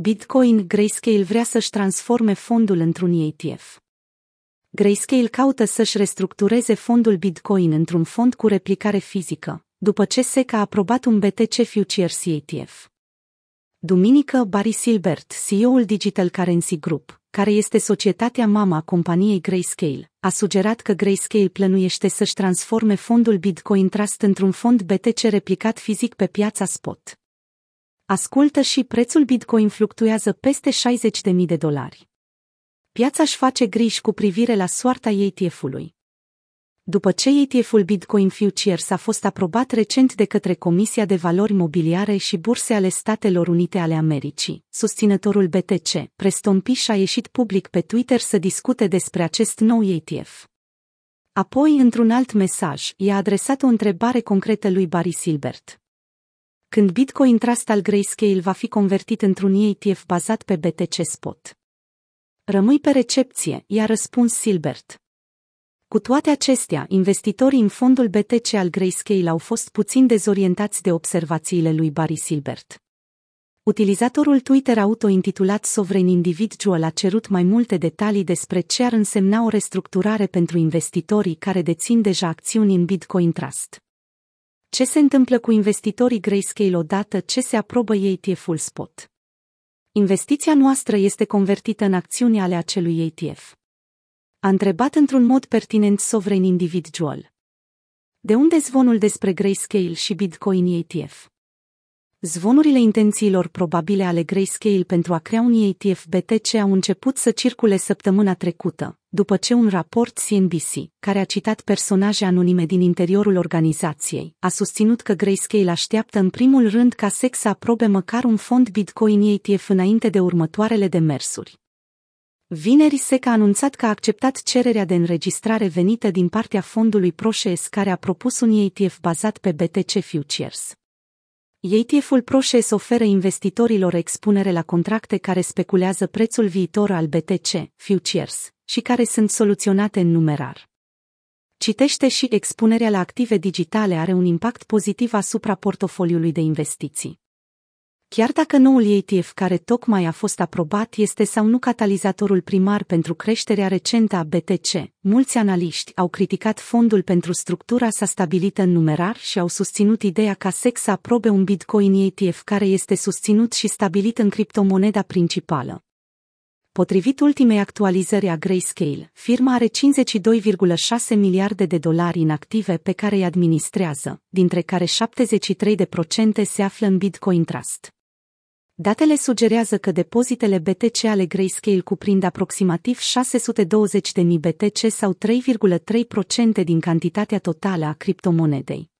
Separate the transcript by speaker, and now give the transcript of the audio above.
Speaker 1: Bitcoin Grayscale vrea să-și transforme fondul într-un ETF. Grayscale caută să-și restructureze fondul Bitcoin într-un fond cu replicare fizică, după ce SEC a aprobat un BTC Futures ETF. Duminică, Barry Silbert, CEO-ul Digital Currency Group, care este societatea mama a companiei Grayscale, a sugerat că Grayscale plănuiește să-și transforme fondul Bitcoin Trust într-un fond BTC replicat fizic pe piața spot. Ascultă și prețul Bitcoin fluctuează peste 60.000 de dolari. Piața își face griji cu privire la soarta ETF-ului. După ce ETF-ul Bitcoin Futures a fost aprobat recent de către Comisia de Valori Mobiliare și Burse ale Statelor Unite ale Americii, susținătorul BTC, Preston Pish a ieșit public pe Twitter să discute despre acest nou ETF. Apoi, într-un alt mesaj, i-a adresat o întrebare concretă lui Barry Silbert. Când Bitcoin Trust al Grayscale va fi convertit într-un ETF bazat pe BTC Spot? Rămâi pe recepție, i-a răspuns Silbert. Cu toate acestea, investitorii în fondul BTC al Grayscale au fost puțin dezorientați de observațiile lui Barry Silbert. Utilizatorul Twitter auto-intitulat Sovereign Individual a cerut mai multe detalii despre ce ar însemna o restructurare pentru investitorii care dețin deja acțiuni în Bitcoin Trust. Ce se întâmplă cu investitorii Grayscale odată ce se aprobă ETF-ul spot? Investiția noastră este convertită în acțiuni ale acelui ETF. A întrebat într-un mod pertinent Sovereign Individual. De unde zvonul despre Grayscale și Bitcoin ETF? Zvonurile intențiilor probabile ale Grayscale pentru a crea un ETF BTC au început să circule săptămâna trecută, după ce un raport CNBC, care a citat personaje anonime din interiorul organizației, a susținut că Grayscale așteaptă în primul rând ca SEC să aprobe măcar un fond Bitcoin ETF înainte de următoarele demersuri. Vineri SEC a anunțat că a acceptat cererea de înregistrare venită din partea fondului Proșes care a propus un ETF bazat pe BTC Futures. ETF-ul ProShares oferă investitorilor expunere la contracte care speculează prețul viitor al BTC, futures, și care sunt soluționate în numerar. Citește și expunerea la active digitale are un impact pozitiv asupra portofoliului de investiții. Chiar dacă noul ETF care tocmai a fost aprobat este sau nu catalizatorul primar pentru creșterea recentă a BTC, mulți analiști au criticat fondul pentru structura sa stabilită în numerar și au susținut ideea ca SEC să aprobe un Bitcoin ETF care este susținut și stabilit în criptomoneda principală. Potrivit ultimei actualizări a Grayscale, firma are 52,6 miliarde de dolari în active pe care îi administrează, dintre care 73% se află în Bitcoin Trust. Datele sugerează că depozitele BTC ale Grayscale cuprind aproximativ 620.000 BTC sau 3,3% din cantitatea totală a criptomonedei.